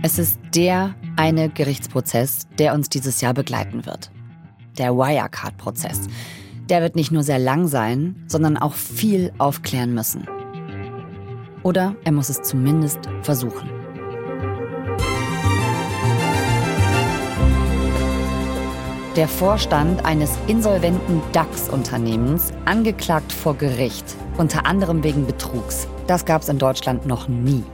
Es ist der eine Gerichtsprozess, der uns dieses Jahr begleiten wird. Der Wirecard-Prozess. Der wird nicht nur sehr lang sein, sondern auch viel aufklären müssen. Oder er muss es zumindest versuchen. Der Vorstand eines insolventen DAX-Unternehmens angeklagt vor Gericht, unter anderem wegen Betrugs. Das gab es in Deutschland noch nie.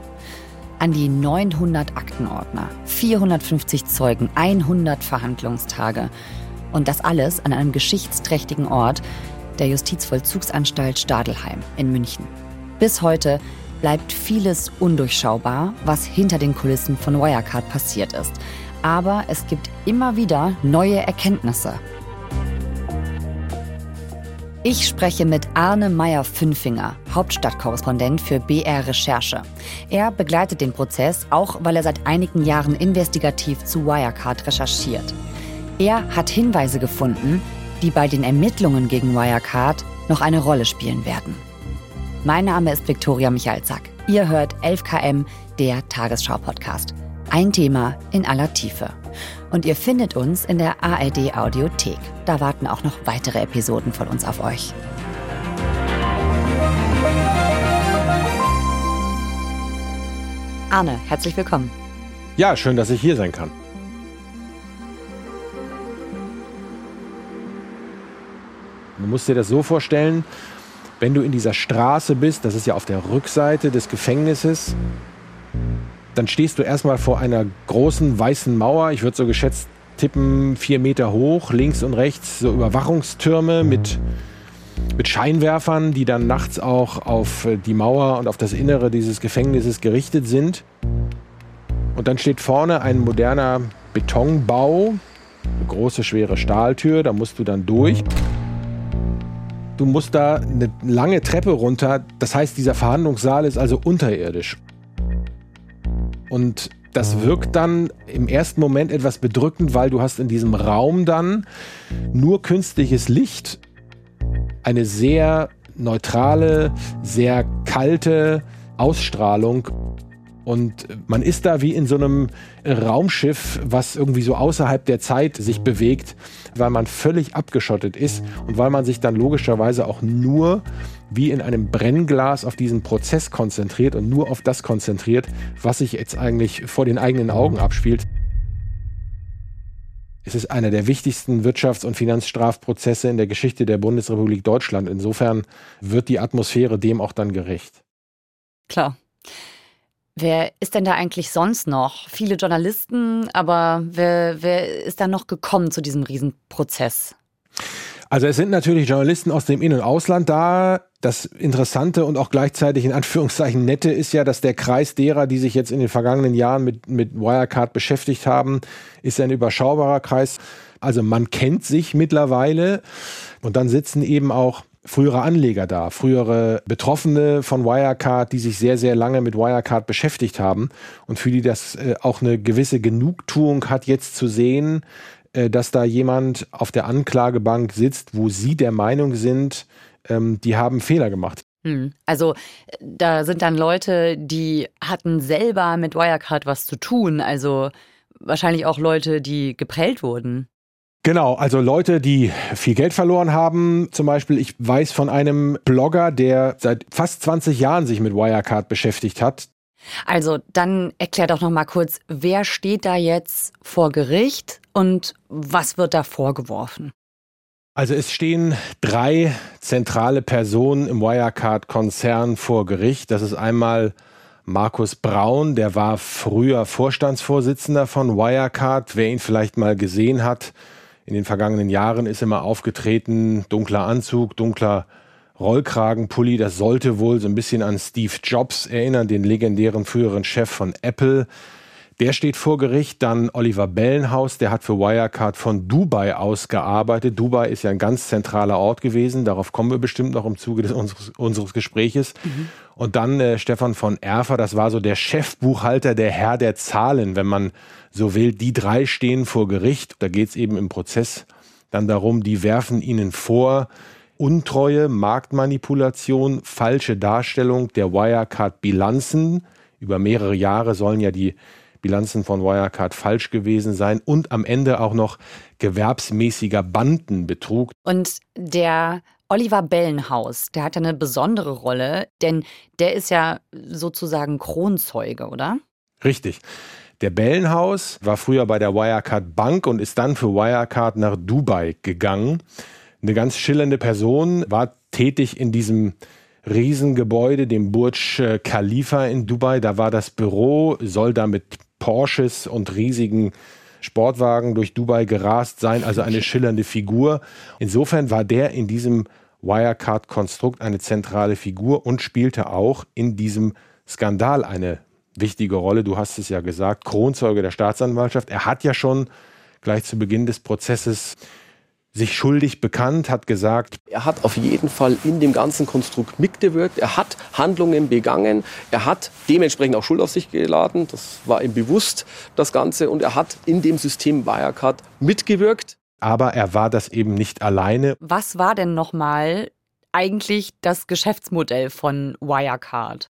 An die 900 Aktenordner, 450 Zeugen, 100 Verhandlungstage. Und das alles an einem geschichtsträchtigen Ort, der Justizvollzugsanstalt Stadelheim in München. Bis heute bleibt vieles undurchschaubar, was hinter den Kulissen von Wirecard passiert ist aber es gibt immer wieder neue Erkenntnisse. Ich spreche mit Arne Meyer-Fünfinger, Hauptstadtkorrespondent für BR Recherche. Er begleitet den Prozess, auch weil er seit einigen Jahren investigativ zu Wirecard recherchiert. Er hat Hinweise gefunden, die bei den Ermittlungen gegen Wirecard noch eine Rolle spielen werden. Mein Name ist Viktoria Michalzack. Ihr hört 11KM, der Tagesschau-Podcast. Ein Thema in aller Tiefe. Und ihr findet uns in der ARD Audiothek. Da warten auch noch weitere Episoden von uns auf euch. Arne, herzlich willkommen. Ja, schön, dass ich hier sein kann. Du musst dir das so vorstellen, wenn du in dieser Straße bist, das ist ja auf der Rückseite des Gefängnisses, dann stehst du erstmal vor einer großen weißen Mauer. Ich würde so geschätzt tippen, vier Meter hoch, links und rechts so Überwachungstürme mit, mit Scheinwerfern, die dann nachts auch auf die Mauer und auf das Innere dieses Gefängnisses gerichtet sind. Und dann steht vorne ein moderner Betonbau, eine große, schwere Stahltür, da musst du dann durch. Du musst da eine lange Treppe runter. Das heißt, dieser Verhandlungssaal ist also unterirdisch. Und das wirkt dann im ersten Moment etwas bedrückend, weil du hast in diesem Raum dann nur künstliches Licht, eine sehr neutrale, sehr kalte Ausstrahlung. Und man ist da wie in so einem Raumschiff, was irgendwie so außerhalb der Zeit sich bewegt, weil man völlig abgeschottet ist und weil man sich dann logischerweise auch nur wie in einem Brennglas auf diesen Prozess konzentriert und nur auf das konzentriert, was sich jetzt eigentlich vor den eigenen Augen abspielt. Es ist einer der wichtigsten Wirtschafts- und Finanzstrafprozesse in der Geschichte der Bundesrepublik Deutschland. Insofern wird die Atmosphäre dem auch dann gerecht. Klar. Wer ist denn da eigentlich sonst noch? Viele Journalisten, aber wer, wer ist da noch gekommen zu diesem Riesenprozess? Also es sind natürlich Journalisten aus dem In- und Ausland da. Das Interessante und auch gleichzeitig in Anführungszeichen nette ist ja, dass der Kreis derer, die sich jetzt in den vergangenen Jahren mit, mit Wirecard beschäftigt haben, ist ein überschaubarer Kreis. Also man kennt sich mittlerweile und dann sitzen eben auch frühere Anleger da, frühere Betroffene von Wirecard, die sich sehr, sehr lange mit Wirecard beschäftigt haben und für die das äh, auch eine gewisse Genugtuung hat, jetzt zu sehen, dass da jemand auf der Anklagebank sitzt, wo sie der Meinung sind, ähm, die haben Fehler gemacht. Hm. Also da sind dann Leute, die hatten selber mit Wirecard was zu tun, also wahrscheinlich auch Leute, die geprellt wurden. Genau, also Leute, die viel Geld verloren haben. Zum Beispiel, ich weiß von einem Blogger, der seit fast 20 Jahren sich mit Wirecard beschäftigt hat. Also dann erklär doch noch mal kurz, wer steht da jetzt vor Gericht und was wird da vorgeworfen? Also es stehen drei zentrale Personen im Wirecard-Konzern vor Gericht. Das ist einmal Markus Braun, der war früher Vorstandsvorsitzender von Wirecard. Wer ihn vielleicht mal gesehen hat, in den vergangenen Jahren ist immer aufgetreten, dunkler Anzug, dunkler Rollkragenpulli, das sollte wohl so ein bisschen an Steve Jobs erinnern, den legendären früheren Chef von Apple. Der steht vor Gericht. Dann Oliver Bellenhaus, der hat für Wirecard von Dubai aus gearbeitet. Dubai ist ja ein ganz zentraler Ort gewesen. Darauf kommen wir bestimmt noch im Zuge des, unseres, unseres Gespräches. Mhm. Und dann äh, Stefan von Erfer, das war so der Chefbuchhalter, der Herr der Zahlen, wenn man so will. Die drei stehen vor Gericht. Da geht es eben im Prozess dann darum, die werfen ihnen vor, Untreue, Marktmanipulation, falsche Darstellung der Wirecard-Bilanzen. Über mehrere Jahre sollen ja die Bilanzen von Wirecard falsch gewesen sein und am Ende auch noch gewerbsmäßiger Bandenbetrug. Und der Oliver Bellenhaus, der hat ja eine besondere Rolle, denn der ist ja sozusagen Kronzeuge, oder? Richtig. Der Bellenhaus war früher bei der Wirecard Bank und ist dann für Wirecard nach Dubai gegangen. Eine ganz schillernde Person, war tätig in diesem Riesengebäude, dem Burj Khalifa in Dubai. Da war das Büro, soll da mit Porsches und riesigen Sportwagen durch Dubai gerast sein, also eine schillernde Figur. Insofern war der in diesem Wirecard-Konstrukt eine zentrale Figur und spielte auch in diesem Skandal eine wichtige Rolle. Du hast es ja gesagt, Kronzeuge der Staatsanwaltschaft. Er hat ja schon gleich zu Beginn des Prozesses sich schuldig bekannt, hat gesagt, er hat auf jeden Fall in dem ganzen Konstrukt mitgewirkt, er hat Handlungen begangen, er hat dementsprechend auch Schuld auf sich geladen, das war ihm bewusst, das Ganze, und er hat in dem System Wirecard mitgewirkt. Aber er war das eben nicht alleine. Was war denn nochmal eigentlich das Geschäftsmodell von Wirecard?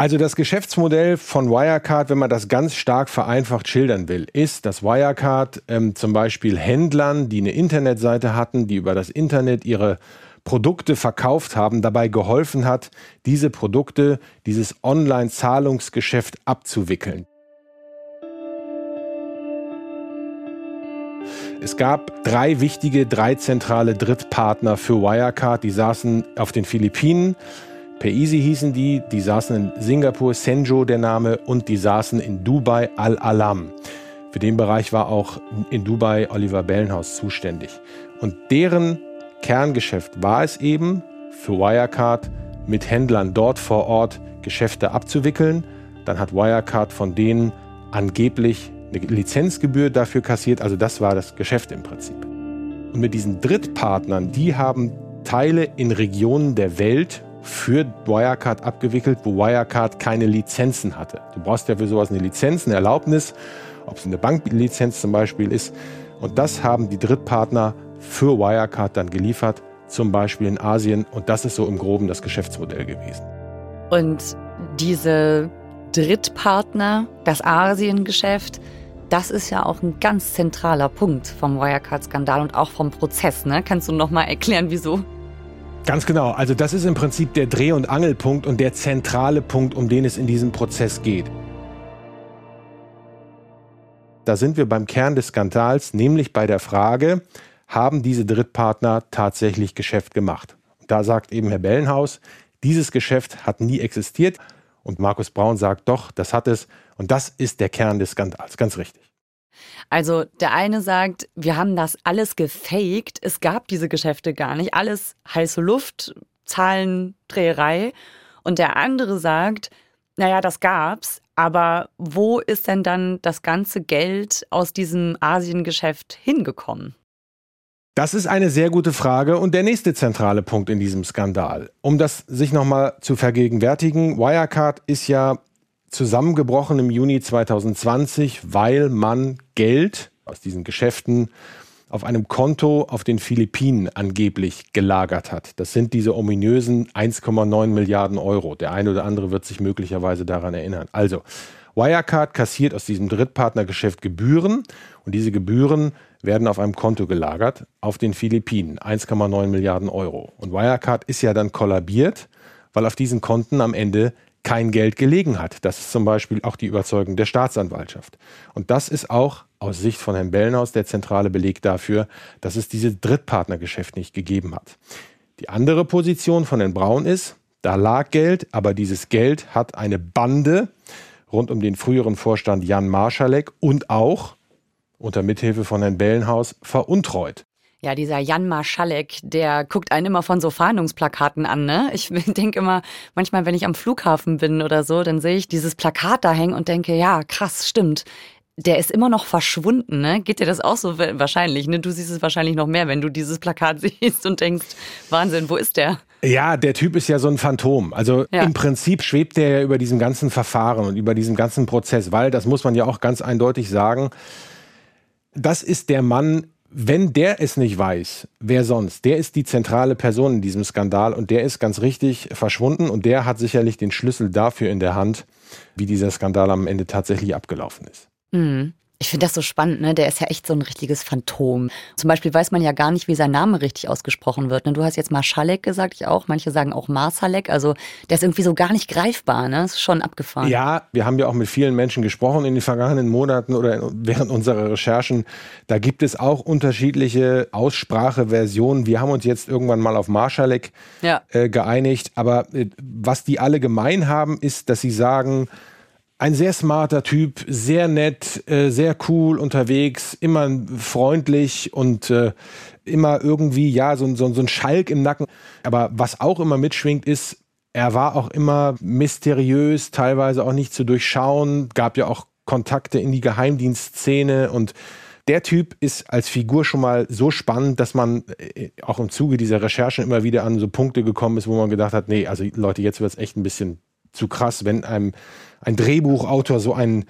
Also das Geschäftsmodell von Wirecard, wenn man das ganz stark vereinfacht schildern will, ist, dass Wirecard ähm, zum Beispiel Händlern, die eine Internetseite hatten, die über das Internet ihre Produkte verkauft haben, dabei geholfen hat, diese Produkte, dieses Online-Zahlungsgeschäft abzuwickeln. Es gab drei wichtige, drei zentrale Drittpartner für Wirecard, die saßen auf den Philippinen, Easy hießen die, die saßen in Singapur, Senjo der Name, und die saßen in Dubai, Al-Alam. Für den Bereich war auch in Dubai Oliver Bellenhaus zuständig. Und deren Kerngeschäft war es eben, für Wirecard mit Händlern dort vor Ort Geschäfte abzuwickeln. Dann hat Wirecard von denen angeblich eine Lizenzgebühr dafür kassiert. Also das war das Geschäft im Prinzip. Und mit diesen Drittpartnern, die haben Teile in Regionen der Welt für Wirecard abgewickelt, wo Wirecard keine Lizenzen hatte. Du brauchst ja für sowas eine Lizenz, eine Erlaubnis, ob es eine Banklizenz zum Beispiel ist. Und das haben die Drittpartner für Wirecard dann geliefert, zum Beispiel in Asien. Und das ist so im Groben das Geschäftsmodell gewesen. Und diese Drittpartner, das Asiengeschäft, das ist ja auch ein ganz zentraler Punkt vom Wirecard-Skandal und auch vom Prozess. Ne? Kannst du noch mal erklären, wieso? Ganz genau. Also das ist im Prinzip der Dreh- und Angelpunkt und der zentrale Punkt, um den es in diesem Prozess geht. Da sind wir beim Kern des Skandals, nämlich bei der Frage, haben diese Drittpartner tatsächlich Geschäft gemacht? Da sagt eben Herr Bellenhaus, dieses Geschäft hat nie existiert. Und Markus Braun sagt doch, das hat es. Und das ist der Kern des Skandals, ganz richtig. Also der eine sagt, wir haben das alles gefaked, es gab diese Geschäfte gar nicht, alles heiße Luft, Zahlendreherei. Und der andere sagt, naja, das gab's, aber wo ist denn dann das ganze Geld aus diesem Asiengeschäft hingekommen? Das ist eine sehr gute Frage und der nächste zentrale Punkt in diesem Skandal. Um das sich nochmal zu vergegenwärtigen, Wirecard ist ja zusammengebrochen im Juni 2020, weil man Geld aus diesen Geschäften auf einem Konto auf den Philippinen angeblich gelagert hat. Das sind diese ominösen 1,9 Milliarden Euro. Der eine oder andere wird sich möglicherweise daran erinnern. Also, Wirecard kassiert aus diesem Drittpartnergeschäft Gebühren und diese Gebühren werden auf einem Konto gelagert auf den Philippinen. 1,9 Milliarden Euro. Und Wirecard ist ja dann kollabiert, weil auf diesen Konten am Ende kein Geld gelegen hat. Das ist zum Beispiel auch die Überzeugung der Staatsanwaltschaft. Und das ist auch aus Sicht von Herrn Bellenhaus der zentrale Beleg dafür, dass es dieses Drittpartnergeschäft nicht gegeben hat. Die andere Position von Herrn Braun ist, da lag Geld, aber dieses Geld hat eine Bande rund um den früheren Vorstand Jan Marschalek und auch unter Mithilfe von Herrn Bellenhaus veruntreut. Ja, dieser Jan Marschalek, der guckt einen immer von so Fahndungsplakaten an, ne? Ich denke immer, manchmal, wenn ich am Flughafen bin oder so, dann sehe ich dieses Plakat da hängen und denke, ja, krass, stimmt. Der ist immer noch verschwunden, ne? Geht dir das auch so wahrscheinlich, ne? Du siehst es wahrscheinlich noch mehr, wenn du dieses Plakat siehst und denkst, Wahnsinn, wo ist der? Ja, der Typ ist ja so ein Phantom. Also ja. im Prinzip schwebt der ja über diesem ganzen Verfahren und über diesem ganzen Prozess, weil, das muss man ja auch ganz eindeutig sagen, das ist der Mann, wenn der es nicht weiß, wer sonst? Der ist die zentrale Person in diesem Skandal und der ist ganz richtig verschwunden und der hat sicherlich den Schlüssel dafür in der Hand, wie dieser Skandal am Ende tatsächlich abgelaufen ist. Mhm. Ich finde das so spannend, ne? Der ist ja echt so ein richtiges Phantom. Zum Beispiel weiß man ja gar nicht, wie sein Name richtig ausgesprochen wird. Ne? Du hast jetzt Marschalek gesagt, ich auch. Manche sagen auch Marsalek. Also der ist irgendwie so gar nicht greifbar, ne? Das ist schon abgefahren. Ja, wir haben ja auch mit vielen Menschen gesprochen in den vergangenen Monaten oder während unserer Recherchen. Da gibt es auch unterschiedliche Ausspracheversionen. Wir haben uns jetzt irgendwann mal auf Marschalek ja. äh, geeinigt. Aber äh, was die alle gemein haben, ist, dass sie sagen, ein sehr smarter Typ, sehr nett, äh, sehr cool unterwegs, immer freundlich und äh, immer irgendwie, ja, so, so, so ein Schalk im Nacken. Aber was auch immer mitschwingt, ist, er war auch immer mysteriös, teilweise auch nicht zu durchschauen, gab ja auch Kontakte in die Geheimdienstszene und der Typ ist als Figur schon mal so spannend, dass man äh, auch im Zuge dieser Recherchen immer wieder an so Punkte gekommen ist, wo man gedacht hat, nee, also Leute, jetzt wird es echt ein bisschen zu krass, wenn einem ein Drehbuchautor so, ein,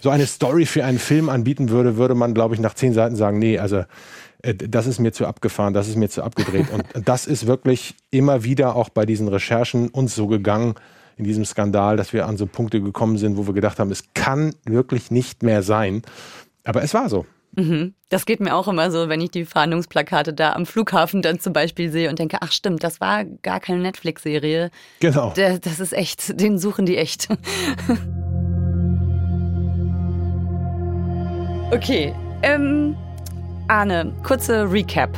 so eine Story für einen Film anbieten würde, würde man, glaube ich, nach zehn Seiten sagen, nee, also äh, das ist mir zu abgefahren, das ist mir zu abgedreht. Und das ist wirklich immer wieder auch bei diesen Recherchen uns so gegangen, in diesem Skandal, dass wir an so Punkte gekommen sind, wo wir gedacht haben, es kann wirklich nicht mehr sein. Aber es war so. Mhm. Das geht mir auch immer so, wenn ich die Fahndungsplakate da am Flughafen dann zum Beispiel sehe und denke, ach stimmt, das war gar keine Netflix-Serie. Genau. Das, das ist echt, den suchen die echt. okay, ähm, Arne, kurze Recap.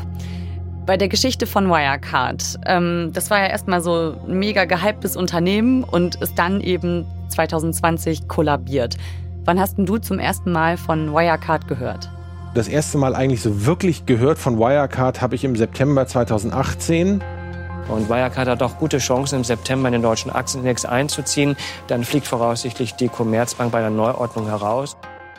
Bei der Geschichte von Wirecard, ähm, das war ja erstmal so ein mega gehyptes Unternehmen und ist dann eben 2020 kollabiert. Wann hast denn du zum ersten Mal von Wirecard gehört? Das erste Mal eigentlich so wirklich gehört von Wirecard habe ich im September 2018. Und Wirecard hat auch gute Chancen, im September in den deutschen Aktienindex einzuziehen. Dann fliegt voraussichtlich die Commerzbank bei der Neuordnung heraus.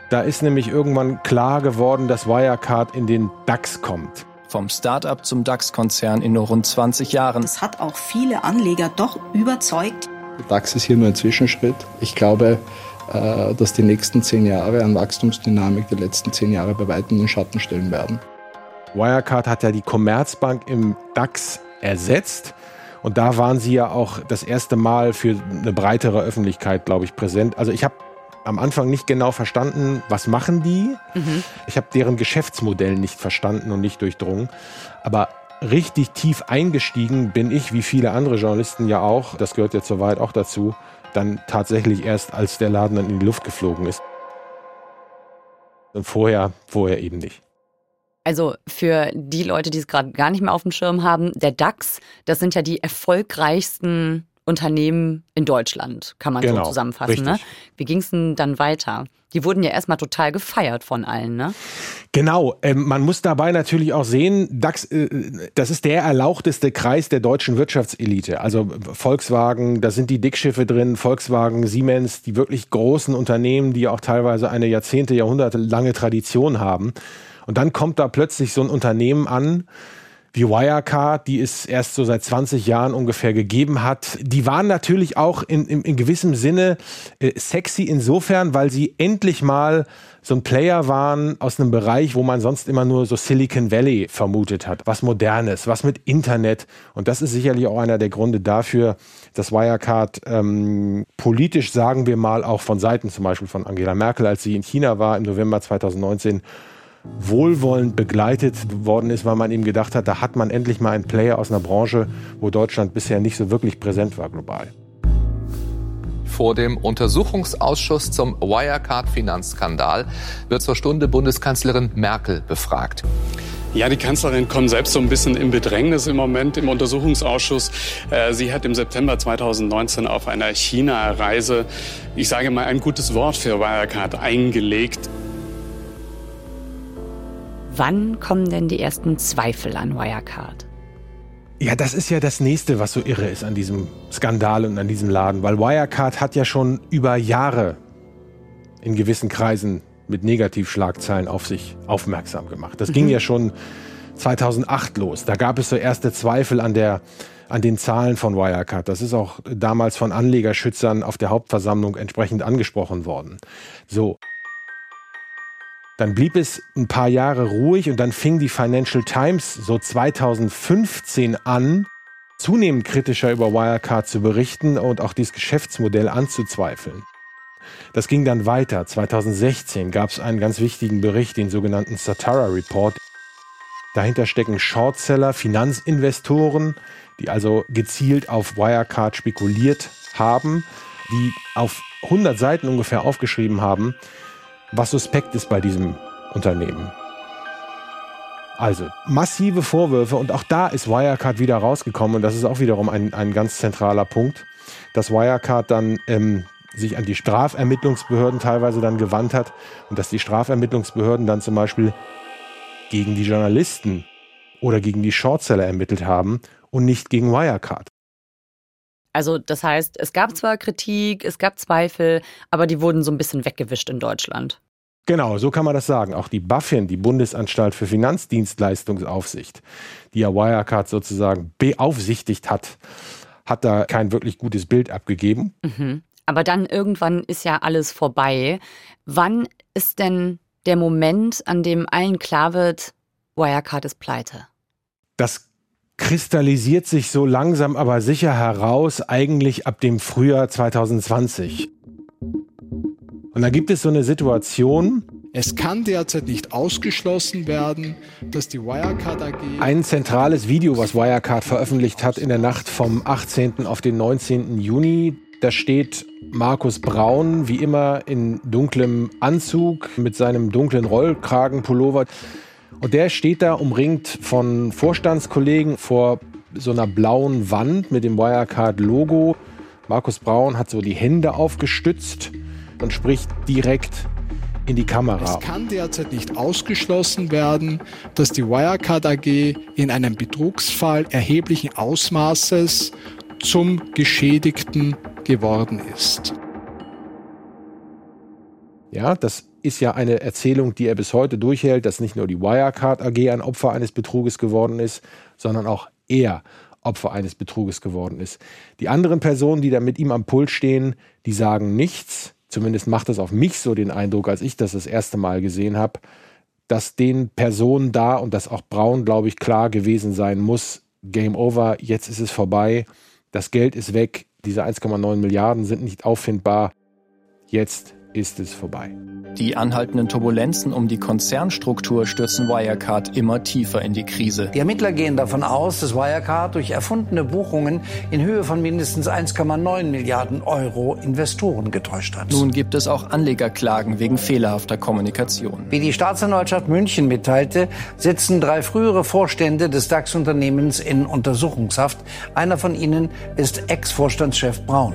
Da ist nämlich irgendwann klar geworden, dass Wirecard in den DAX kommt. Vom Start-up zum DAX-Konzern in nur rund 20 Jahren. Das hat auch viele Anleger doch überzeugt. DAX ist hier nur ein Zwischenschritt. Ich glaube, dass die nächsten zehn Jahre an Wachstumsdynamik die letzten zehn Jahre bei weitem in den Schatten stellen werden. Wirecard hat ja die Commerzbank im DAX ersetzt. Und da waren sie ja auch das erste Mal für eine breitere Öffentlichkeit, glaube ich, präsent. Also ich habe am Anfang nicht genau verstanden, was machen die. Mhm. Ich habe deren Geschäftsmodell nicht verstanden und nicht durchdrungen. Aber richtig tief eingestiegen bin ich, wie viele andere Journalisten ja auch, das gehört jetzt soweit auch dazu, dann tatsächlich erst, als der Laden dann in die Luft geflogen ist. Und vorher, vorher eben nicht. Also für die Leute, die es gerade gar nicht mehr auf dem Schirm haben, der DAX, das sind ja die erfolgreichsten Unternehmen in Deutschland, kann man genau, so zusammenfassen. Ne? Wie ging es denn dann weiter? Die wurden ja erstmal total gefeiert von allen, ne? Genau. Ähm, man muss dabei natürlich auch sehen, DAX, äh, das ist der erlauchteste Kreis der deutschen Wirtschaftselite. Also Volkswagen, da sind die Dickschiffe drin, Volkswagen, Siemens, die wirklich großen Unternehmen, die auch teilweise eine Jahrzehnte, Jahrhunderte lange Tradition haben. Und dann kommt da plötzlich so ein Unternehmen an, wie Wirecard, die es erst so seit 20 Jahren ungefähr gegeben hat. Die waren natürlich auch in, in, in gewissem Sinne äh, sexy insofern, weil sie endlich mal so ein Player waren aus einem Bereich, wo man sonst immer nur so Silicon Valley vermutet hat. Was Modernes, was mit Internet. Und das ist sicherlich auch einer der Gründe dafür, dass Wirecard ähm, politisch, sagen wir mal, auch von Seiten zum Beispiel von Angela Merkel, als sie in China war im November 2019, wohlwollend begleitet worden ist, weil man ihm gedacht hat, da hat man endlich mal einen Player aus einer Branche, wo Deutschland bisher nicht so wirklich präsent war global. Vor dem Untersuchungsausschuss zum Wirecard-Finanzskandal wird zur Stunde Bundeskanzlerin Merkel befragt. Ja, die Kanzlerin kommt selbst so ein bisschen in Bedrängnis im Moment im Untersuchungsausschuss. Äh, sie hat im September 2019 auf einer China-Reise, ich sage mal, ein gutes Wort für Wirecard eingelegt. Wann kommen denn die ersten Zweifel an Wirecard? Ja, das ist ja das nächste, was so irre ist an diesem Skandal und an diesem Laden, weil Wirecard hat ja schon über Jahre in gewissen Kreisen mit Negativschlagzeilen auf sich aufmerksam gemacht. Das mhm. ging ja schon 2008 los. Da gab es so erste Zweifel an der an den Zahlen von Wirecard. Das ist auch damals von Anlegerschützern auf der Hauptversammlung entsprechend angesprochen worden. So. Dann blieb es ein paar Jahre ruhig und dann fing die Financial Times so 2015 an, zunehmend kritischer über Wirecard zu berichten und auch dieses Geschäftsmodell anzuzweifeln. Das ging dann weiter. 2016 gab es einen ganz wichtigen Bericht, den sogenannten Satara Report. Dahinter stecken Shortseller, Finanzinvestoren, die also gezielt auf Wirecard spekuliert haben, die auf 100 Seiten ungefähr aufgeschrieben haben, was suspekt ist bei diesem Unternehmen. Also massive Vorwürfe und auch da ist Wirecard wieder rausgekommen und das ist auch wiederum ein, ein ganz zentraler Punkt, dass Wirecard dann ähm, sich an die Strafermittlungsbehörden teilweise dann gewandt hat und dass die Strafermittlungsbehörden dann zum Beispiel gegen die Journalisten oder gegen die Shortseller ermittelt haben und nicht gegen Wirecard. Also das heißt, es gab zwar Kritik, es gab Zweifel, aber die wurden so ein bisschen weggewischt in Deutschland. Genau, so kann man das sagen. Auch die BaFin, die Bundesanstalt für Finanzdienstleistungsaufsicht, die ja Wirecard sozusagen beaufsichtigt hat, hat da kein wirklich gutes Bild abgegeben. Mhm. Aber dann irgendwann ist ja alles vorbei. Wann ist denn der Moment, an dem allen klar wird, Wirecard ist pleite? Das kristallisiert sich so langsam aber sicher heraus, eigentlich ab dem Frühjahr 2020. Und da gibt es so eine Situation. Es kann derzeit nicht ausgeschlossen werden, dass die Wirecard AG. Ein zentrales Video, was Wirecard veröffentlicht hat in der Nacht vom 18. auf den 19. Juni. Da steht Markus Braun, wie immer in dunklem Anzug mit seinem dunklen Rollkragenpullover. Und der steht da umringt von Vorstandskollegen vor so einer blauen Wand mit dem Wirecard-Logo. Markus Braun hat so die Hände aufgestützt und spricht direkt in die Kamera. Es kann derzeit nicht ausgeschlossen werden, dass die Wirecard AG in einem Betrugsfall erheblichen Ausmaßes zum Geschädigten geworden ist. Ja, das ist ja eine Erzählung, die er bis heute durchhält, dass nicht nur die Wirecard AG ein Opfer eines Betruges geworden ist, sondern auch er Opfer eines Betruges geworden ist. Die anderen Personen, die da mit ihm am Pult stehen, die sagen nichts. Zumindest macht es auf mich so den Eindruck, als ich das das erste Mal gesehen habe, dass den Personen da und dass auch Braun, glaube ich, klar gewesen sein muss, Game over, jetzt ist es vorbei, das Geld ist weg, diese 1,9 Milliarden sind nicht auffindbar, jetzt ist es vorbei. Die anhaltenden Turbulenzen um die Konzernstruktur stürzen Wirecard immer tiefer in die Krise. Die Ermittler gehen davon aus, dass Wirecard durch erfundene Buchungen in Höhe von mindestens 1,9 Milliarden Euro Investoren getäuscht hat. Nun gibt es auch Anlegerklagen wegen fehlerhafter Kommunikation. Wie die Staatsanwaltschaft München mitteilte, sitzen drei frühere Vorstände des DAX-Unternehmens in Untersuchungshaft. Einer von ihnen ist Ex-Vorstandschef Braun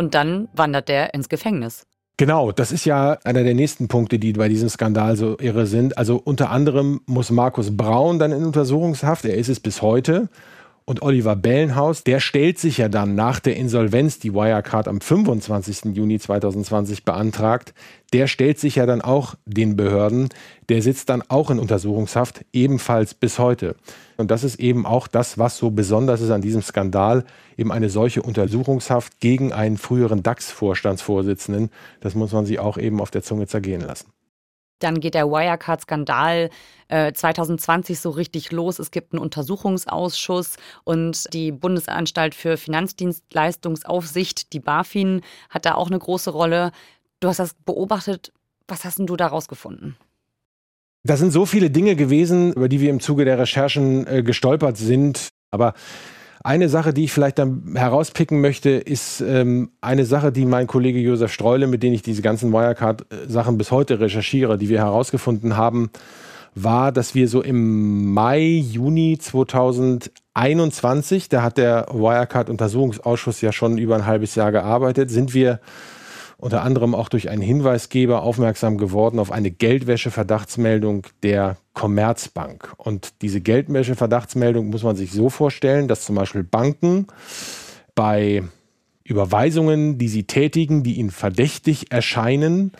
und dann wandert der ins Gefängnis. Genau, das ist ja einer der nächsten Punkte, die bei diesem Skandal so irre sind. Also unter anderem muss Markus Braun dann in Untersuchungshaft, er ist es bis heute. Und Oliver Bellenhaus, der stellt sich ja dann nach der Insolvenz, die Wirecard am 25. Juni 2020 beantragt, der stellt sich ja dann auch den Behörden, der sitzt dann auch in Untersuchungshaft, ebenfalls bis heute. Und das ist eben auch das, was so besonders ist an diesem Skandal, eben eine solche Untersuchungshaft gegen einen früheren DAX-Vorstandsvorsitzenden. Das muss man sich auch eben auf der Zunge zergehen lassen. Dann geht der Wirecard-Skandal äh, 2020 so richtig los. Es gibt einen Untersuchungsausschuss und die Bundesanstalt für Finanzdienstleistungsaufsicht, die BaFin, hat da auch eine große Rolle. Du hast das beobachtet. Was hast denn du da rausgefunden? Das sind so viele Dinge gewesen, über die wir im Zuge der Recherchen äh, gestolpert sind. Aber eine Sache, die ich vielleicht dann herauspicken möchte, ist ähm, eine Sache, die mein Kollege Josef Streule, mit dem ich diese ganzen Wirecard-Sachen bis heute recherchiere, die wir herausgefunden haben, war, dass wir so im Mai, Juni 2021, da hat der Wirecard-Untersuchungsausschuss ja schon über ein halbes Jahr gearbeitet, sind wir unter anderem auch durch einen Hinweisgeber aufmerksam geworden auf eine Geldwäsche-Verdachtsmeldung der Commerzbank. Und diese Geldwäsche-Verdachtsmeldung muss man sich so vorstellen, dass zum Beispiel Banken bei Überweisungen, die sie tätigen, die ihnen verdächtig erscheinen,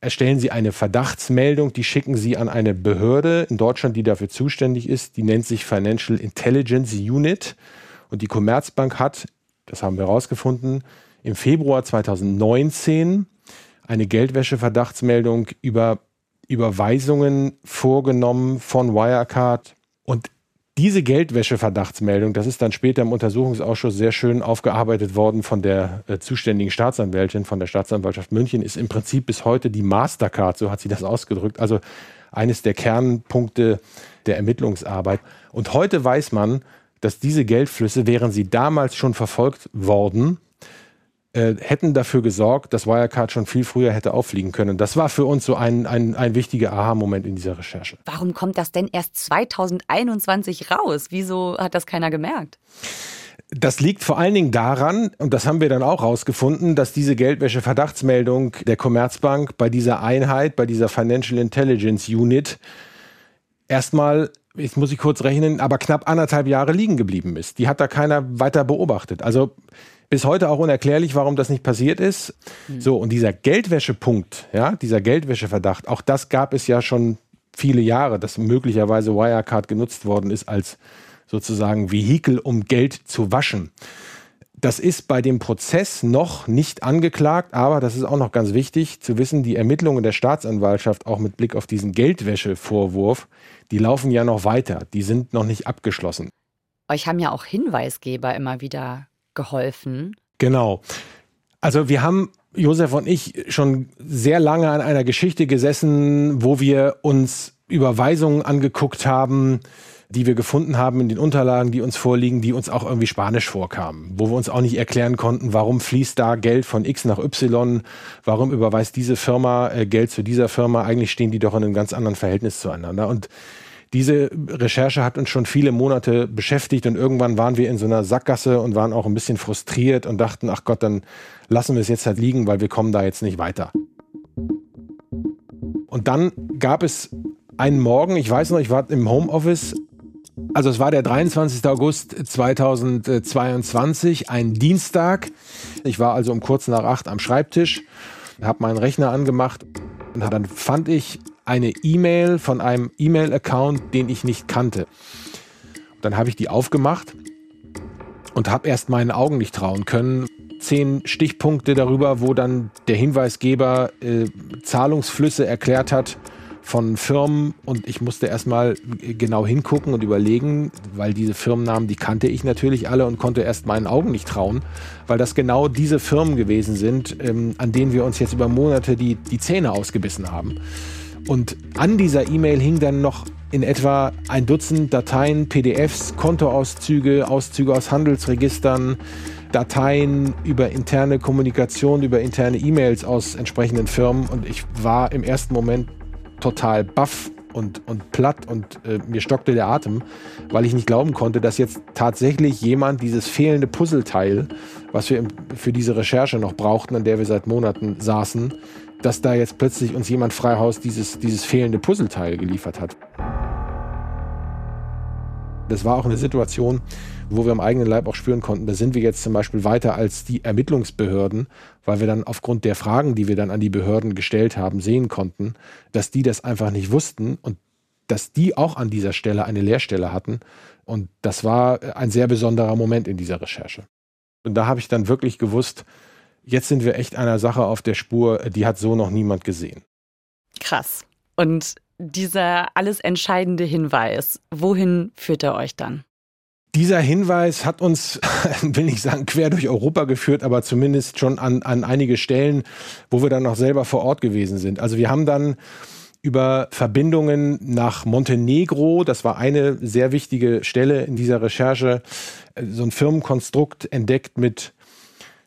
erstellen sie eine Verdachtsmeldung, die schicken sie an eine Behörde in Deutschland, die dafür zuständig ist. Die nennt sich Financial Intelligence Unit. Und die Commerzbank hat, das haben wir herausgefunden, im Februar 2019 eine Geldwäsche-Verdachtsmeldung über Überweisungen vorgenommen von Wirecard. Und diese Geldwäsche-Verdachtsmeldung, das ist dann später im Untersuchungsausschuss sehr schön aufgearbeitet worden von der äh, zuständigen Staatsanwältin, von der Staatsanwaltschaft München, ist im Prinzip bis heute die Mastercard, so hat sie das ausgedrückt. Also eines der Kernpunkte der Ermittlungsarbeit. Und heute weiß man, dass diese Geldflüsse, wären sie damals schon verfolgt worden, äh, hätten dafür gesorgt, dass Wirecard schon viel früher hätte auffliegen können. Das war für uns so ein, ein, ein wichtiger Aha-Moment in dieser Recherche. Warum kommt das denn erst 2021 raus? Wieso hat das keiner gemerkt? Das liegt vor allen Dingen daran, und das haben wir dann auch rausgefunden, dass diese Geldwäsche-Verdachtsmeldung der Commerzbank bei dieser Einheit, bei dieser Financial Intelligence Unit, erstmal, jetzt muss ich kurz rechnen, aber knapp anderthalb Jahre liegen geblieben ist. Die hat da keiner weiter beobachtet. Also bis heute auch unerklärlich, warum das nicht passiert ist. Mhm. So, und dieser Geldwäschepunkt, ja, dieser Geldwäscheverdacht, auch das gab es ja schon viele Jahre, dass möglicherweise Wirecard genutzt worden ist als sozusagen Vehikel, um Geld zu waschen. Das ist bei dem Prozess noch nicht angeklagt, aber das ist auch noch ganz wichtig zu wissen, die Ermittlungen der Staatsanwaltschaft, auch mit Blick auf diesen Geldwäschevorwurf, die laufen ja noch weiter, die sind noch nicht abgeschlossen. Euch haben ja auch Hinweisgeber immer wieder geholfen. Genau. Also wir haben Josef und ich schon sehr lange an einer Geschichte gesessen, wo wir uns Überweisungen angeguckt haben, die wir gefunden haben in den Unterlagen, die uns vorliegen, die uns auch irgendwie spanisch vorkamen, wo wir uns auch nicht erklären konnten, warum fließt da Geld von X nach Y, warum überweist diese Firma äh, Geld zu dieser Firma, eigentlich stehen die doch in einem ganz anderen Verhältnis zueinander. Und diese Recherche hat uns schon viele Monate beschäftigt und irgendwann waren wir in so einer Sackgasse und waren auch ein bisschen frustriert und dachten, ach Gott, dann lassen wir es jetzt halt liegen, weil wir kommen da jetzt nicht weiter. Und dann gab es einen Morgen, ich weiß noch, ich war im Homeoffice, also es war der 23. August 2022, ein Dienstag. Ich war also um kurz nach acht am Schreibtisch, habe meinen Rechner angemacht und dann fand ich eine E-Mail von einem E-Mail-Account, den ich nicht kannte. Dann habe ich die aufgemacht und habe erst meinen Augen nicht trauen können. Zehn Stichpunkte darüber, wo dann der Hinweisgeber äh, Zahlungsflüsse erklärt hat von Firmen und ich musste erstmal genau hingucken und überlegen, weil diese Firmennamen, die kannte ich natürlich alle und konnte erst meinen Augen nicht trauen, weil das genau diese Firmen gewesen sind, ähm, an denen wir uns jetzt über Monate die, die Zähne ausgebissen haben. Und an dieser E-Mail hing dann noch in etwa ein Dutzend Dateien, PDFs, Kontoauszüge, Auszüge aus Handelsregistern, Dateien über interne Kommunikation, über interne E-Mails aus entsprechenden Firmen. Und ich war im ersten Moment total baff und, und platt und äh, mir stockte der Atem, weil ich nicht glauben konnte, dass jetzt tatsächlich jemand dieses fehlende Puzzleteil, was wir im, für diese Recherche noch brauchten, an der wir seit Monaten saßen, dass da jetzt plötzlich uns jemand Freihaus dieses, dieses fehlende Puzzleteil geliefert hat. Das war auch eine Situation, wo wir am eigenen Leib auch spüren konnten, da sind wir jetzt zum Beispiel weiter als die Ermittlungsbehörden, weil wir dann aufgrund der Fragen, die wir dann an die Behörden gestellt haben, sehen konnten, dass die das einfach nicht wussten und dass die auch an dieser Stelle eine Leerstelle hatten. Und das war ein sehr besonderer Moment in dieser Recherche. Und da habe ich dann wirklich gewusst, jetzt sind wir echt einer Sache auf der Spur, die hat so noch niemand gesehen. Krass. Und dieser alles entscheidende Hinweis, wohin führt er euch dann? Dieser Hinweis hat uns, will nicht sagen, quer durch Europa geführt, aber zumindest schon an, an einige Stellen, wo wir dann noch selber vor Ort gewesen sind. Also wir haben dann über Verbindungen nach Montenegro, das war eine sehr wichtige Stelle in dieser Recherche, so ein Firmenkonstrukt entdeckt mit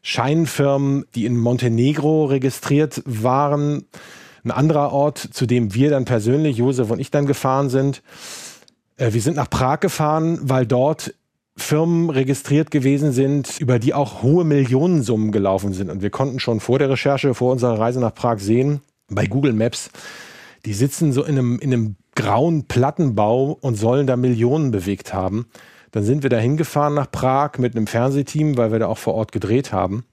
Scheinfirmen, die in Montenegro registriert waren. Ein anderer Ort, zu dem wir dann persönlich, Josef und ich dann gefahren sind. Äh, wir sind nach Prag gefahren, weil dort Firmen registriert gewesen sind, über die auch hohe Millionensummen gelaufen sind. Und wir konnten schon vor der Recherche, vor unserer Reise nach Prag sehen, bei Google Maps, die sitzen so in einem, in einem grauen Plattenbau und sollen da Millionen bewegt haben. Dann sind wir da hingefahren nach Prag mit einem Fernsehteam, weil wir da auch vor Ort gedreht haben.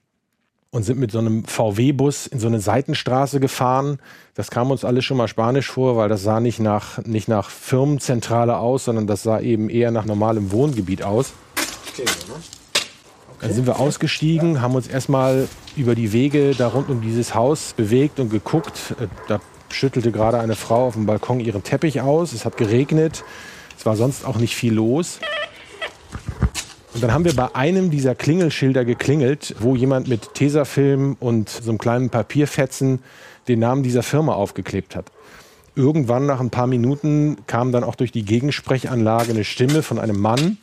Und sind mit so einem VW-Bus in so eine Seitenstraße gefahren. Das kam uns alles schon mal spanisch vor, weil das sah nicht nach, nicht nach Firmenzentrale aus, sondern das sah eben eher nach normalem Wohngebiet aus. Okay, ne? Dann sind wir ausgestiegen, haben uns erstmal über die Wege da rund um dieses Haus bewegt und geguckt. Äh, da schüttelte gerade eine Frau auf dem Balkon ihren Teppich aus. Es hat geregnet. Es war sonst auch nicht viel los. Und dann haben wir bei einem dieser Klingelschilder geklingelt, wo jemand mit Tesafilm und so einem kleinen Papierfetzen den Namen dieser Firma aufgeklebt hat. Irgendwann nach ein paar Minuten kam dann auch durch die Gegensprechanlage eine Stimme von einem Mann,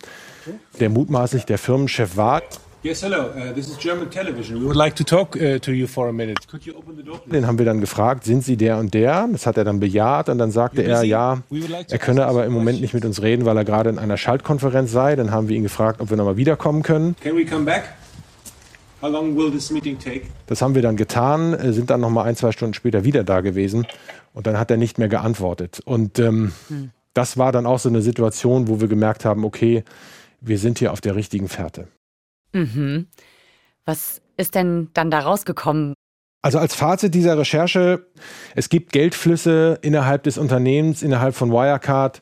der mutmaßlich der Firmenchef war. Yes, hello. Uh, this is German television. We would like to talk uh, to you for a minute. Could you open the door? Den haben wir dann gefragt, sind Sie der und der? Das hat er dann bejaht und dann sagte er, ja, er könne aber im Moment nicht mit uns reden, weil er gerade in einer Schaltkonferenz sei. Dann haben wir ihn gefragt, ob wir nochmal wiederkommen können. Can we come back? How long will this meeting take? Das haben wir dann getan, äh, sind dann nochmal ein, zwei Stunden später wieder da gewesen und dann hat er nicht mehr geantwortet. Und ähm, hm. das war dann auch so eine Situation, wo wir gemerkt haben, okay, wir sind hier auf der richtigen Fährte. Mhm. Was ist denn dann da rausgekommen? Also als Fazit dieser Recherche, es gibt Geldflüsse innerhalb des Unternehmens, innerhalb von Wirecard,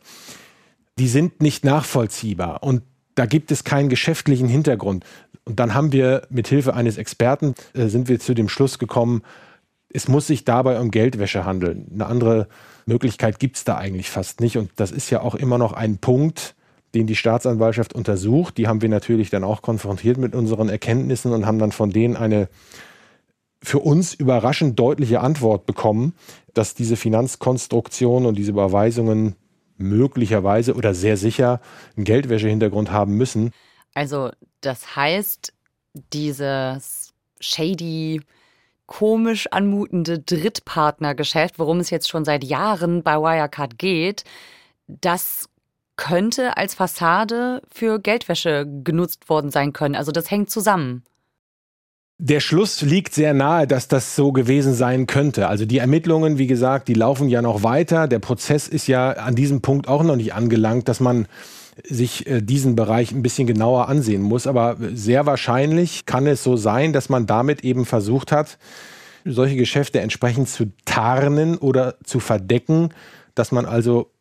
die sind nicht nachvollziehbar und da gibt es keinen geschäftlichen Hintergrund. Und dann haben wir mit Hilfe eines Experten äh, sind wir zu dem Schluss gekommen, es muss sich dabei um Geldwäsche handeln. Eine andere Möglichkeit gibt es da eigentlich fast nicht. Und das ist ja auch immer noch ein Punkt, den die Staatsanwaltschaft untersucht. Die haben wir natürlich dann auch konfrontiert mit unseren Erkenntnissen und haben dann von denen eine für uns überraschend deutliche Antwort bekommen, dass diese Finanzkonstruktion und diese Überweisungen möglicherweise oder sehr sicher einen Geldwäschehintergrund haben müssen. Also das heißt, dieses shady, komisch anmutende Drittpartnergeschäft, worum es jetzt schon seit Jahren bei Wirecard geht, das könnte als Fassade für Geldwäsche genutzt worden sein können. Also das hängt zusammen. Der Schluss liegt sehr nahe, dass das so gewesen sein könnte. Also die Ermittlungen, wie gesagt, die laufen ja noch weiter. Der Prozess ist ja an diesem Punkt auch noch nicht angelangt, dass man sich äh, diesen Bereich ein bisschen genauer ansehen muss. Aber sehr wahrscheinlich kann es so sein, dass man damit eben versucht hat, solche Geschäfte entsprechend zu tarnen oder zu verdecken, dass man also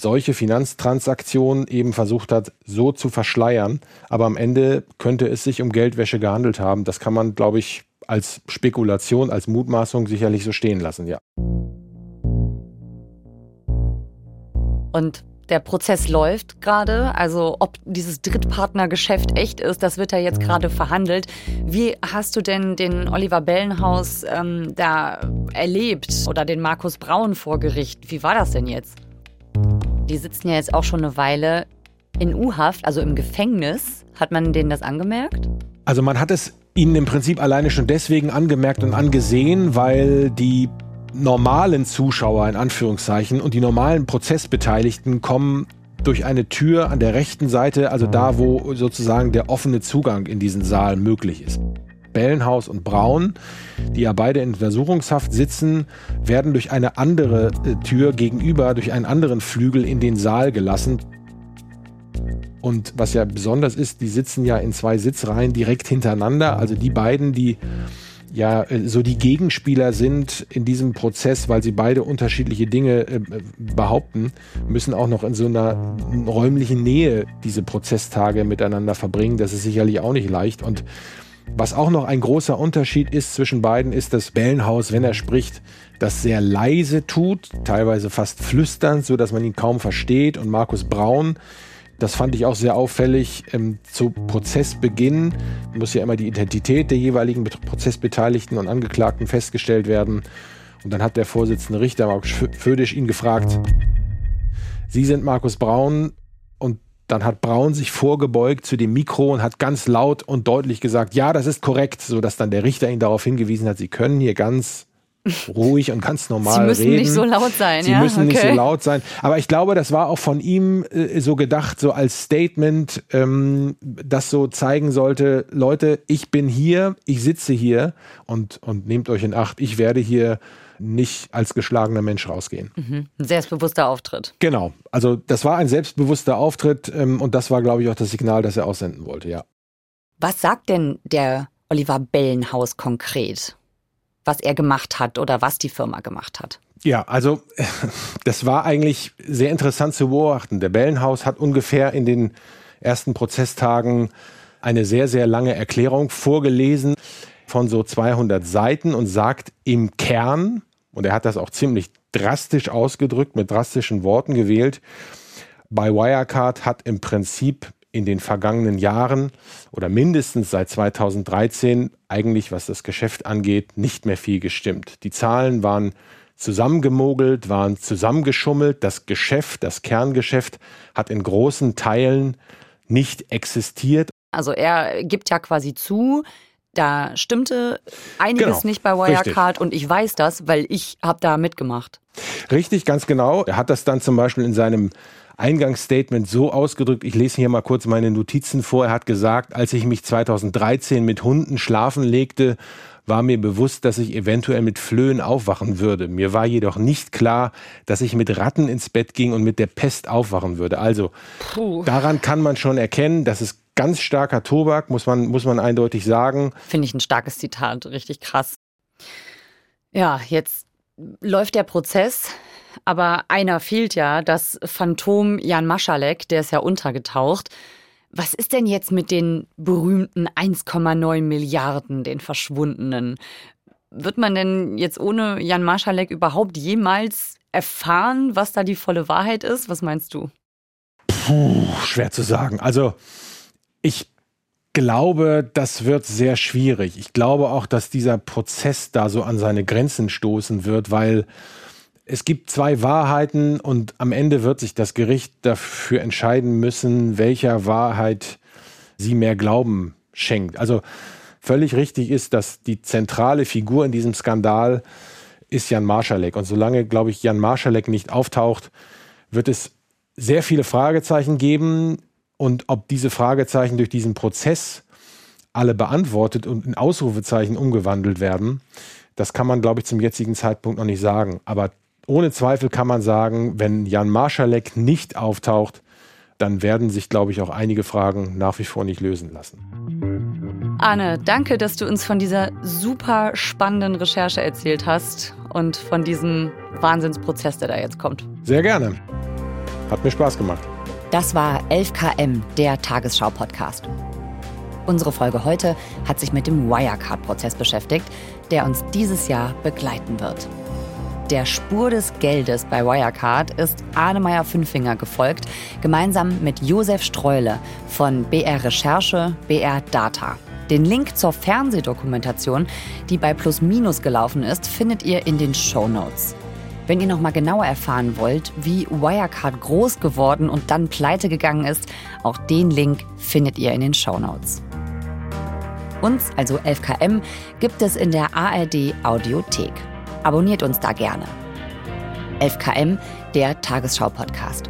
solche Finanztransaktionen eben versucht hat, so zu verschleiern. Aber am Ende könnte es sich um Geldwäsche gehandelt haben. Das kann man, glaube ich, als Spekulation, als Mutmaßung sicherlich so stehen lassen, ja. Und der Prozess läuft gerade. Also ob dieses Drittpartnergeschäft echt ist, das wird ja jetzt gerade verhandelt. Wie hast du denn den Oliver Bellenhaus ähm, da erlebt oder den Markus Braun vor Gericht? Wie war das denn jetzt? Die sitzen ja jetzt auch schon eine Weile in U-Haft, also im Gefängnis. Hat man denen das angemerkt? Also man hat es ihnen im Prinzip alleine schon deswegen angemerkt und angesehen, weil die normalen Zuschauer in Anführungszeichen und die normalen Prozessbeteiligten kommen durch eine Tür an der rechten Seite, also da, wo sozusagen der offene Zugang in diesen Saal möglich ist. Bellenhaus und Braun, die ja beide in Untersuchungshaft sitzen, werden durch eine andere äh, Tür gegenüber, durch einen anderen Flügel in den Saal gelassen. Und was ja besonders ist, die sitzen ja in zwei Sitzreihen direkt hintereinander. Also die beiden, die ja äh, so die Gegenspieler sind in diesem Prozess, weil sie beide unterschiedliche Dinge äh, behaupten, müssen auch noch in so einer räumlichen Nähe diese Prozesstage miteinander verbringen. Das ist sicherlich auch nicht leicht. Und was auch noch ein großer Unterschied ist zwischen beiden, ist, dass Bellenhaus, wenn er spricht, das sehr leise tut, teilweise fast flüsternd, so dass man ihn kaum versteht. Und Markus Braun, das fand ich auch sehr auffällig, ähm, zu Prozessbeginn muss ja immer die Identität der jeweiligen Prozessbeteiligten und Angeklagten festgestellt werden. Und dann hat der Vorsitzende Richter, Markus Födisch, ihn gefragt, Sie sind Markus Braun dann hat Braun sich vorgebeugt zu dem Mikro und hat ganz laut und deutlich gesagt, ja, das ist korrekt, sodass dann der Richter ihn darauf hingewiesen hat, Sie können hier ganz ruhig und ganz normal reden. Sie müssen reden. nicht so laut sein. Sie ja? müssen okay. nicht so laut sein. Aber ich glaube, das war auch von ihm äh, so gedacht, so als Statement, ähm, das so zeigen sollte, Leute, ich bin hier, ich sitze hier und, und nehmt euch in Acht, ich werde hier nicht als geschlagener Mensch rausgehen. Mhm. Ein selbstbewusster Auftritt. Genau. Also das war ein selbstbewusster Auftritt ähm, und das war, glaube ich, auch das Signal, das er aussenden wollte, ja. Was sagt denn der Oliver Bellenhaus konkret? Was er gemacht hat oder was die Firma gemacht hat? Ja, also das war eigentlich sehr interessant zu beobachten. Der Bellenhaus hat ungefähr in den ersten Prozesstagen eine sehr, sehr lange Erklärung vorgelesen von so 200 Seiten und sagt im Kern, und er hat das auch ziemlich drastisch ausgedrückt, mit drastischen Worten gewählt, bei Wirecard hat im Prinzip in den vergangenen Jahren oder mindestens seit 2013 eigentlich, was das Geschäft angeht, nicht mehr viel gestimmt. Die Zahlen waren zusammengemogelt, waren zusammengeschummelt. Das Geschäft, das Kerngeschäft hat in großen Teilen nicht existiert. Also er gibt ja quasi zu, da stimmte einiges genau, nicht bei Wirecard richtig. und ich weiß das, weil ich habe da mitgemacht. Richtig, ganz genau. Er hat das dann zum Beispiel in seinem Eingangsstatement so ausgedrückt, ich lese hier mal kurz meine Notizen vor. Er hat gesagt, als ich mich 2013 mit Hunden schlafen legte, war mir bewusst, dass ich eventuell mit Flöhen aufwachen würde. Mir war jedoch nicht klar, dass ich mit Ratten ins Bett ging und mit der Pest aufwachen würde. Also Puh. daran kann man schon erkennen, dass es ganz starker Tobak, muss man, muss man eindeutig sagen. Finde ich ein starkes Zitat, richtig krass. Ja, jetzt läuft der Prozess, aber einer fehlt ja, das Phantom Jan Maschalek, der ist ja untergetaucht. Was ist denn jetzt mit den berühmten 1,9 Milliarden, den Verschwundenen? Wird man denn jetzt ohne Jan Marschalek überhaupt jemals erfahren, was da die volle Wahrheit ist? Was meinst du? Puh, schwer zu sagen. Also, ich glaube, das wird sehr schwierig. Ich glaube auch, dass dieser Prozess da so an seine Grenzen stoßen wird, weil es gibt zwei Wahrheiten und am Ende wird sich das Gericht dafür entscheiden müssen, welcher Wahrheit sie mehr Glauben schenkt. Also völlig richtig ist, dass die zentrale Figur in diesem Skandal ist Jan Marschalek. Und solange, glaube ich, Jan Marschalek nicht auftaucht, wird es sehr viele Fragezeichen geben. Und ob diese Fragezeichen durch diesen Prozess alle beantwortet und in Ausrufezeichen umgewandelt werden, das kann man, glaube ich, zum jetzigen Zeitpunkt noch nicht sagen. Aber ohne Zweifel kann man sagen, wenn Jan Marschalek nicht auftaucht, dann werden sich, glaube ich, auch einige Fragen nach wie vor nicht lösen lassen. Arne, danke, dass du uns von dieser super spannenden Recherche erzählt hast und von diesem Wahnsinnsprozess, der da jetzt kommt. Sehr gerne. Hat mir Spaß gemacht. Das war 11KM, der Tagesschau-Podcast. Unsere Folge heute hat sich mit dem Wirecard-Prozess beschäftigt, der uns dieses Jahr begleiten wird. Der Spur des Geldes bei Wirecard ist Arnemeyer Fünfinger gefolgt, gemeinsam mit Josef Streule von BR Recherche, BR Data. Den Link zur Fernsehdokumentation, die bei Plus Minus gelaufen ist, findet ihr in den Show Notes. Wenn ihr noch mal genauer erfahren wollt, wie Wirecard groß geworden und dann pleite gegangen ist, auch den Link findet ihr in den Show Notes. Uns, also 11KM, gibt es in der ARD Audiothek. Abonniert uns da gerne. 11KM, der Tagesschau-Podcast.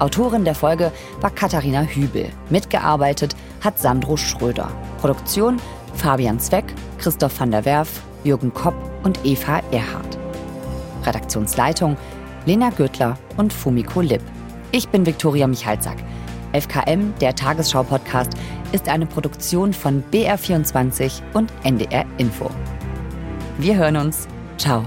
Autorin der Folge war Katharina Hübel. Mitgearbeitet hat Sandro Schröder. Produktion Fabian Zweck, Christoph van der Werf, Jürgen Kopp und Eva Erhardt. Redaktionsleitung Lena Gürtler und Fumiko Lipp. Ich bin Viktoria Michalzack. FKM, der Tagesschau-Podcast, ist eine Produktion von BR24 und NDR Info. Wir hören uns. Ciao.